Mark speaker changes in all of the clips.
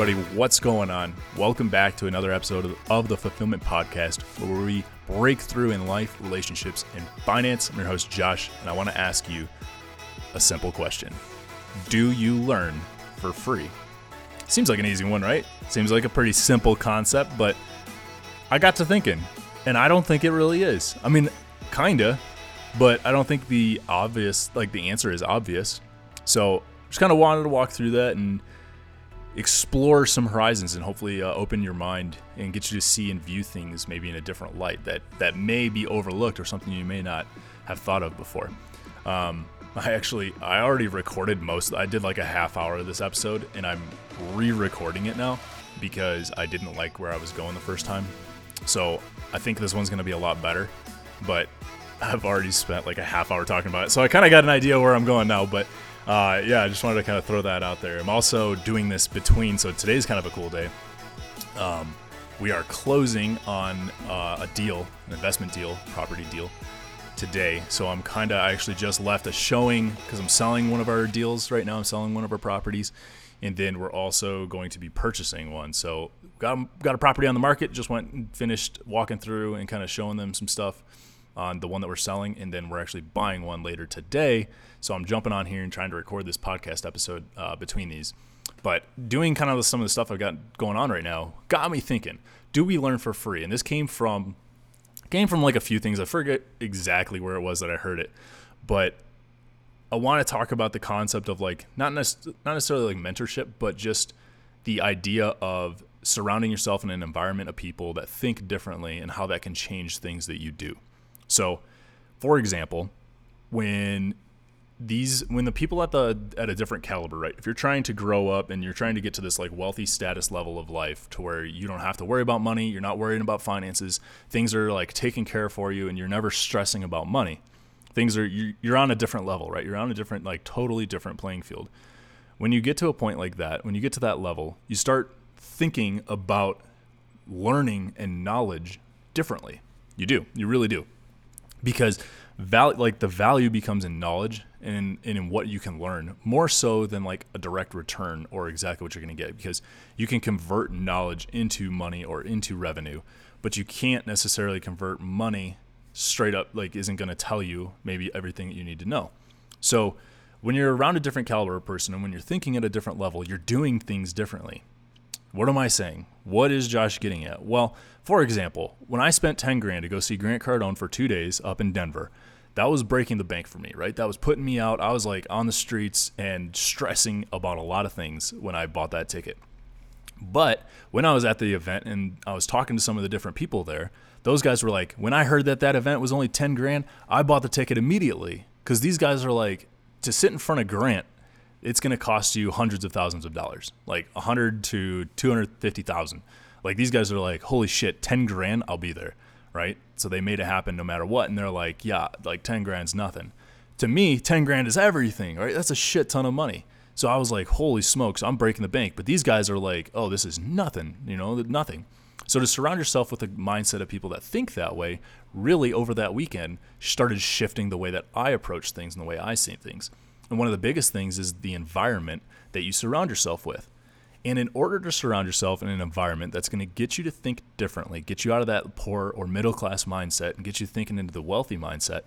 Speaker 1: everybody. What's going on? Welcome back to another episode of the Fulfillment Podcast, where we break through in life, relationships, and finance. I'm your host, Josh, and I want to ask you a simple question Do you learn for free? Seems like an easy one, right? Seems like a pretty simple concept, but I got to thinking, and I don't think it really is. I mean, kinda, but I don't think the obvious, like the answer is obvious. So just kind of wanted to walk through that and explore some horizons and hopefully uh, open your mind and get you to see and view things maybe in a different light that that may be overlooked or something you may not have thought of before. Um, I actually I already recorded most. I did like a half hour of this episode and I'm re-recording it now because I didn't like where I was going the first time. So I think this one's gonna be a lot better. But I've already spent like a half hour talking about it, so I kind of got an idea where I'm going now. But uh, yeah, I just wanted to kind of throw that out there. I'm also doing this between, so today's kind of a cool day. Um, we are closing on uh, a deal, an investment deal, property deal today. So I'm kind of, I actually just left a showing because I'm selling one of our deals right now. I'm selling one of our properties. And then we're also going to be purchasing one. So got, got a property on the market, just went and finished walking through and kind of showing them some stuff on the one that we're selling, and then we're actually buying one later today. So I'm jumping on here and trying to record this podcast episode uh, between these. But doing kind of some of the stuff I've got going on right now got me thinking: Do we learn for free? And this came from came from like a few things. I forget exactly where it was that I heard it, but I want to talk about the concept of like not nec- not necessarily like mentorship, but just the idea of surrounding yourself in an environment of people that think differently and how that can change things that you do. So, for example, when these when the people at the at a different caliber, right? If you're trying to grow up and you're trying to get to this like wealthy status level of life to where you don't have to worry about money, you're not worrying about finances, things are like taken care for you and you're never stressing about money. Things are you're on a different level, right? You're on a different like totally different playing field. When you get to a point like that, when you get to that level, you start thinking about learning and knowledge differently. You do. You really do because val- like the value becomes in knowledge and, and in what you can learn more so than like a direct return or exactly what you're going to get because you can convert knowledge into money or into revenue but you can't necessarily convert money straight up like isn't going to tell you maybe everything that you need to know. So when you're around a different caliber person and when you're thinking at a different level you're doing things differently what am I saying? What is Josh getting at? Well, for example, when I spent 10 grand to go see Grant Cardone for two days up in Denver, that was breaking the bank for me, right? That was putting me out. I was like on the streets and stressing about a lot of things when I bought that ticket. But when I was at the event and I was talking to some of the different people there, those guys were like, when I heard that that event was only 10 grand, I bought the ticket immediately. Because these guys are like, to sit in front of Grant it's going to cost you hundreds of thousands of dollars, like a hundred to two hundred fifty thousand. Like these guys are like, holy shit, ten grand, I'll be there, right? So they made it happen no matter what, and they're like, yeah, like ten grand's nothing. To me, ten grand is everything, right? That's a shit ton of money. So I was like, holy smokes, I'm breaking the bank. But these guys are like, oh, this is nothing, you know, nothing. So to surround yourself with a mindset of people that think that way, really over that weekend started shifting the way that I approach things and the way I see things. And one of the biggest things is the environment that you surround yourself with. And in order to surround yourself in an environment that's going to get you to think differently, get you out of that poor or middle class mindset, and get you thinking into the wealthy mindset,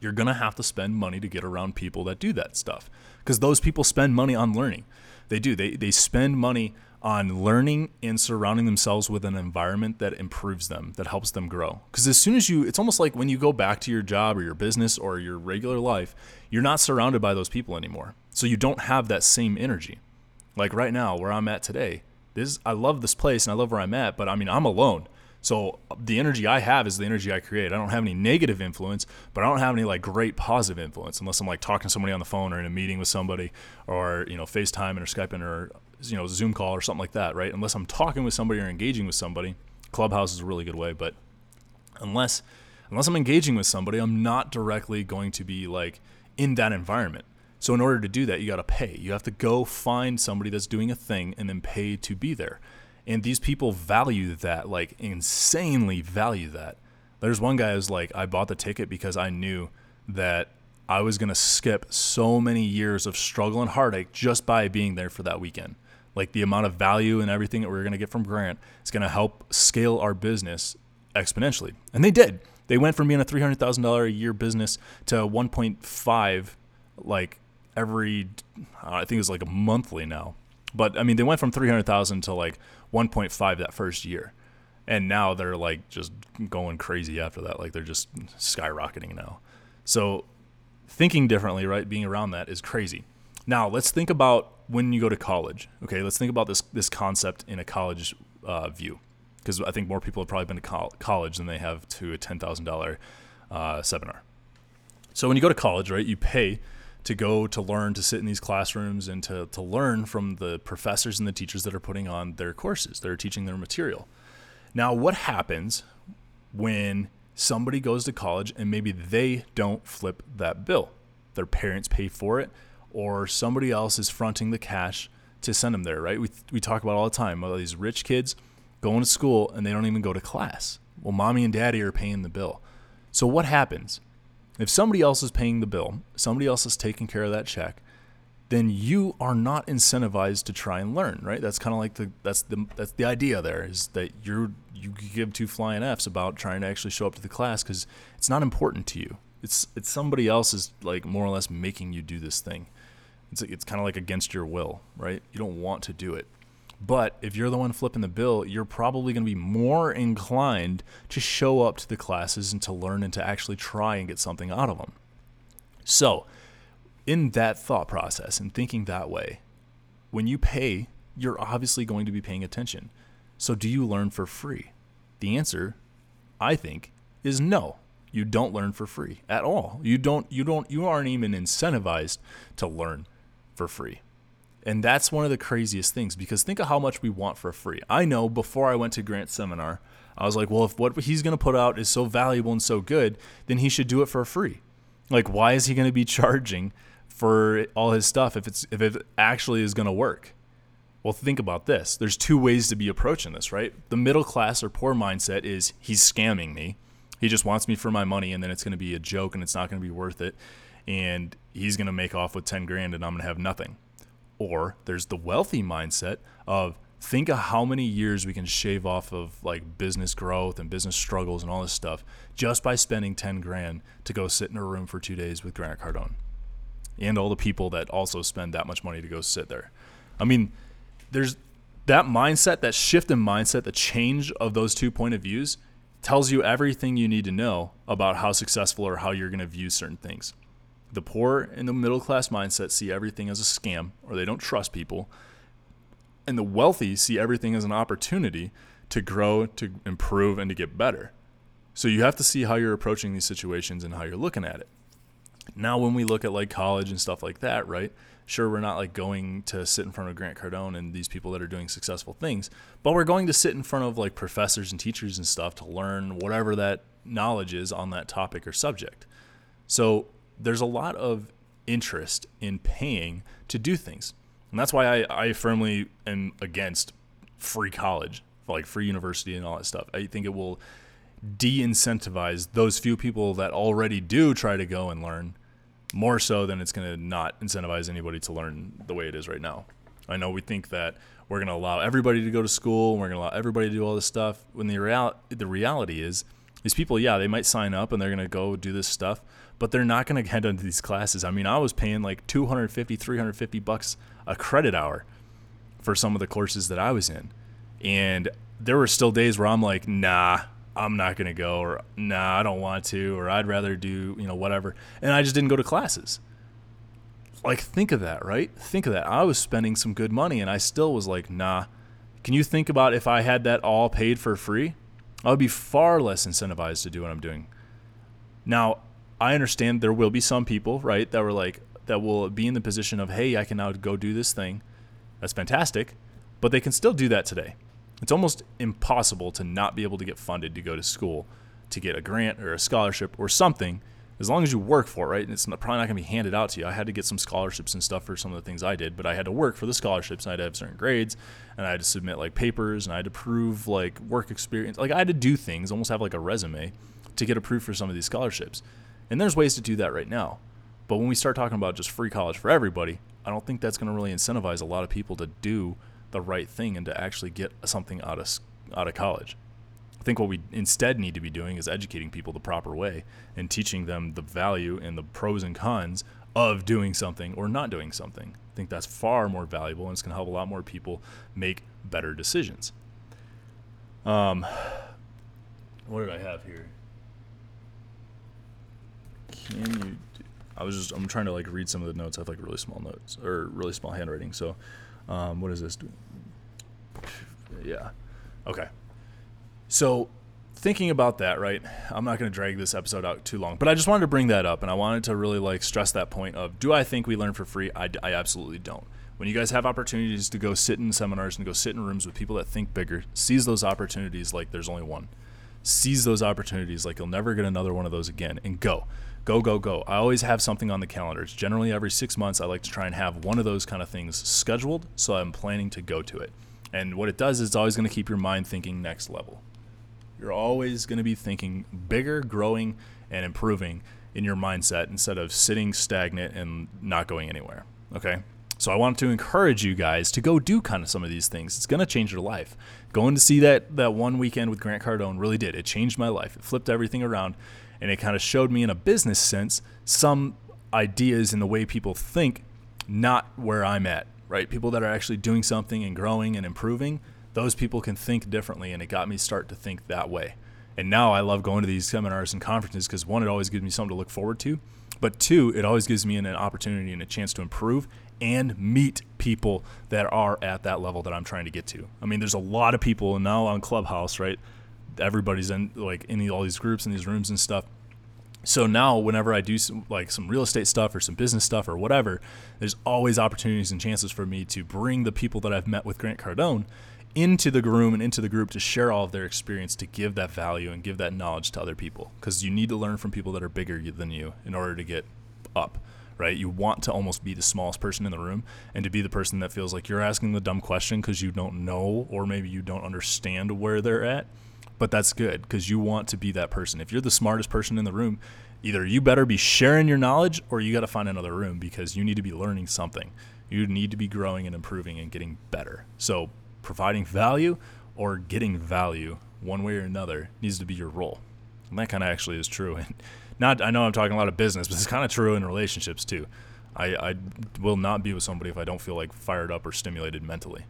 Speaker 1: you're going to have to spend money to get around people that do that stuff. Because those people spend money on learning. They do. They, they spend money on learning and surrounding themselves with an environment that improves them, that helps them grow. Because as soon as you, it's almost like when you go back to your job or your business or your regular life, you're not surrounded by those people anymore. So you don't have that same energy. Like right now, where I'm at today, this I love this place and I love where I'm at, but I mean I'm alone. So the energy I have is the energy I create. I don't have any negative influence, but I don't have any like great positive influence unless I'm like talking to somebody on the phone or in a meeting with somebody or, you know, FaceTime or Skyping or you know Zoom call or something like that, right? Unless I'm talking with somebody or engaging with somebody, Clubhouse is a really good way. But unless unless I'm engaging with somebody, I'm not directly going to be like in that environment. So in order to do that, you got to pay. You have to go find somebody that's doing a thing and then pay to be there. And these people value that, like insanely value that. There's one guy who's like, I bought the ticket because I knew that I was going to skip so many years of struggle and heartache just by being there for that weekend. Like the amount of value and everything that we're going to get from Grant is going to help scale our business exponentially. And they did. They went from being a $300,000 a year business to 1.5 like every I think it was like a monthly now. But I mean, they went from 300,000 to like 1.5 that first year. And now they're like just going crazy after that. Like they're just skyrocketing now. So thinking differently, right? Being around that is crazy. Now, let's think about when you go to college. Okay, let's think about this this concept in a college uh, view, because I think more people have probably been to col- college than they have to a ten thousand uh, seminar. So when you go to college, right, you pay to go to learn to sit in these classrooms and to, to learn from the professors and the teachers that are putting on their courses that are teaching their material. Now what happens when somebody goes to college and maybe they don't flip that bill? Their parents pay for it or somebody else is fronting the cash to send them there right? We, we talk about all the time all these rich kids going to school and they don't even go to class. Well mommy and daddy are paying the bill. So what happens if somebody else is paying the bill, somebody else is taking care of that check, then you are not incentivized to try and learn, right? That's kind of like the that's the that's the idea there is that you're you give two flying f's about trying to actually show up to the class because it's not important to you. It's it's somebody else is like more or less making you do this thing. It's it's kind of like against your will, right? You don't want to do it. But if you're the one flipping the bill, you're probably going to be more inclined to show up to the classes and to learn and to actually try and get something out of them. So, in that thought process and thinking that way, when you pay, you're obviously going to be paying attention. So, do you learn for free? The answer, I think, is no. You don't learn for free at all. You don't you don't you aren't even incentivized to learn for free. And that's one of the craziest things because think of how much we want for free. I know before I went to Grant's seminar, I was like, well, if what he's going to put out is so valuable and so good, then he should do it for free. Like, why is he going to be charging for all his stuff if it's if it actually is going to work? Well, think about this. There's two ways to be approaching this, right? The middle class or poor mindset is he's scamming me. He just wants me for my money and then it's going to be a joke and it's not going to be worth it. And he's going to make off with 10 grand and I'm going to have nothing. Or there's the wealthy mindset of think of how many years we can shave off of like business growth and business struggles and all this stuff just by spending 10 grand to go sit in a room for two days with Grant Cardone and all the people that also spend that much money to go sit there. I mean, there's that mindset, that shift in mindset, the change of those two point of views tells you everything you need to know about how successful or how you're going to view certain things. The poor and the middle class mindset see everything as a scam or they don't trust people. And the wealthy see everything as an opportunity to grow, to improve, and to get better. So you have to see how you're approaching these situations and how you're looking at it. Now, when we look at like college and stuff like that, right? Sure, we're not like going to sit in front of Grant Cardone and these people that are doing successful things, but we're going to sit in front of like professors and teachers and stuff to learn whatever that knowledge is on that topic or subject. So there's a lot of interest in paying to do things. And that's why I, I firmly am against free college, like free university and all that stuff. I think it will de incentivize those few people that already do try to go and learn more so than it's going to not incentivize anybody to learn the way it is right now. I know we think that we're going to allow everybody to go to school and we're going to allow everybody to do all this stuff when the real the reality is these people yeah they might sign up and they're going to go do this stuff but they're not going to head into these classes. I mean, I was paying like 250, 350 bucks a credit hour for some of the courses that I was in. And there were still days where I'm like, nah, I'm not going to go, or nah, I don't want to, or I'd rather do, you know, whatever. And I just didn't go to classes. Like, think of that, right? Think of that. I was spending some good money and I still was like, nah. Can you think about if I had that all paid for free? I would be far less incentivized to do what I'm doing. Now, I understand there will be some people, right, that were like that will be in the position of, hey, I can now go do this thing. That's fantastic, but they can still do that today. It's almost impossible to not be able to get funded to go to school, to get a grant or a scholarship or something, as long as you work for it, right? And it's probably not going to be handed out to you. I had to get some scholarships and stuff for some of the things I did, but I had to work for the scholarships. And I had to have certain grades, and I had to submit like papers, and I had to prove like work experience. Like I had to do things, almost have like a resume, to get approved for some of these scholarships. And there's ways to do that right now. But when we start talking about just free college for everybody, I don't think that's going to really incentivize a lot of people to do the right thing and to actually get something out of out of college. I think what we instead need to be doing is educating people the proper way and teaching them the value and the pros and cons of doing something or not doing something. I think that's far more valuable and it's going to help a lot more people make better decisions. Um, what did I have here? Can you? Do, I was just I'm trying to like read some of the notes. I have like really small notes or really small handwriting. So, um, what is this? Yeah. Okay. So, thinking about that, right? I'm not going to drag this episode out too long, but I just wanted to bring that up, and I wanted to really like stress that point of: Do I think we learn for free? I, I absolutely don't. When you guys have opportunities to go sit in seminars and go sit in rooms with people that think bigger, seize those opportunities like there's only one. Seize those opportunities like you'll never get another one of those again, and go go, go, go. I always have something on the calendar. It's generally every six months. I like to try and have one of those kind of things scheduled so I'm planning to go to it. And what it does is it's always going to keep your mind thinking next level. You're always going to be thinking bigger, growing, and improving in your mindset instead of sitting stagnant and not going anywhere. Okay? So I want to encourage you guys to go do kind of some of these things. It's going to change your life. Going to see that that one weekend with Grant Cardone really did. It changed my life. It flipped everything around and it kind of showed me in a business sense some ideas in the way people think, not where I'm at, right? People that are actually doing something and growing and improving, those people can think differently, and it got me start to think that way. And now I love going to these seminars and conferences because one, it always gives me something to look forward to, but two, it always gives me an, an opportunity and a chance to improve and meet people that are at that level that I'm trying to get to. I mean, there's a lot of people now on Clubhouse, right? everybody's in like in all these groups and these rooms and stuff. So now, whenever I do some, like some real estate stuff or some business stuff or whatever, there's always opportunities and chances for me to bring the people that I've met with Grant Cardone into the room and into the group to share all of their experience to give that value and give that knowledge to other people because you need to learn from people that are bigger than you in order to get up right you want to almost be the smallest person in the room and to be the person that feels like you're asking the dumb question because you don't know or maybe you don't understand where they're at but that's good because you want to be that person. If you're the smartest person in the room, either you better be sharing your knowledge or you got to find another room because you need to be learning something. You need to be growing and improving and getting better. So, providing value or getting value one way or another needs to be your role. And that kind of actually is true. And not, I know I'm talking a lot of business, but it's kind of true in relationships too. I, I will not be with somebody if I don't feel like fired up or stimulated mentally.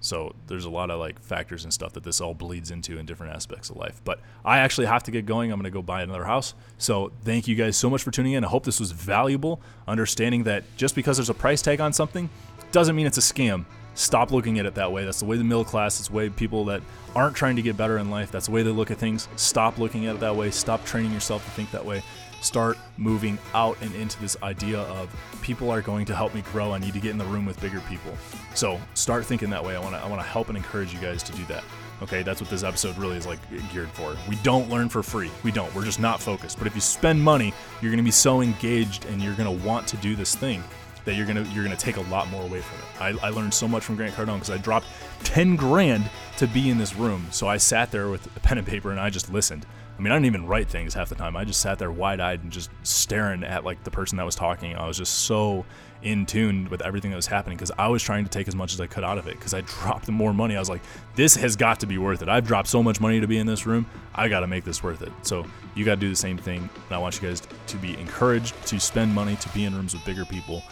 Speaker 1: So there's a lot of like factors and stuff that this all bleeds into in different aspects of life. But I actually have to get going. I'm going to go buy another house. So thank you guys so much for tuning in. I hope this was valuable. Understanding that just because there's a price tag on something doesn't mean it's a scam. Stop looking at it that way. That's the way the middle class, it's the way people that aren't trying to get better in life, that's the way they look at things. Stop looking at it that way. Stop training yourself to think that way start moving out and into this idea of people are going to help me grow. I need to get in the room with bigger people. So start thinking that way. I want to I want to help and encourage you guys to do that. Okay, that's what this episode really is like geared for. We don't learn for free. We don't. We're just not focused. But if you spend money, you're to be so engaged and you're to want to do this thing that you're gonna you're gonna take a lot more away from it. I, I learned so much from Grant Cardone because I dropped ten grand to be in this room. So I sat there with a pen and paper and I just listened. I mean, I didn't even write things half the time. I just sat there wide eyed and just staring at like the person that was talking. I was just so in tune with everything that was happening because I was trying to take as much as I could out of it because I dropped more money. I was like, this has got to be worth it. I've dropped so much money to be in this room. I got to make this worth it. So you got to do the same thing. And I want you guys to be encouraged to spend money to be in rooms with bigger people.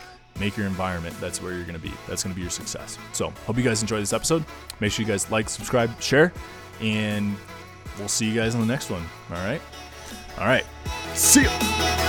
Speaker 1: Make your environment. That's where you're going to be. That's going to be your success. So, hope you guys enjoy this episode. Make sure you guys like, subscribe, share, and we'll see you guys in the next one. All right. All right. See you.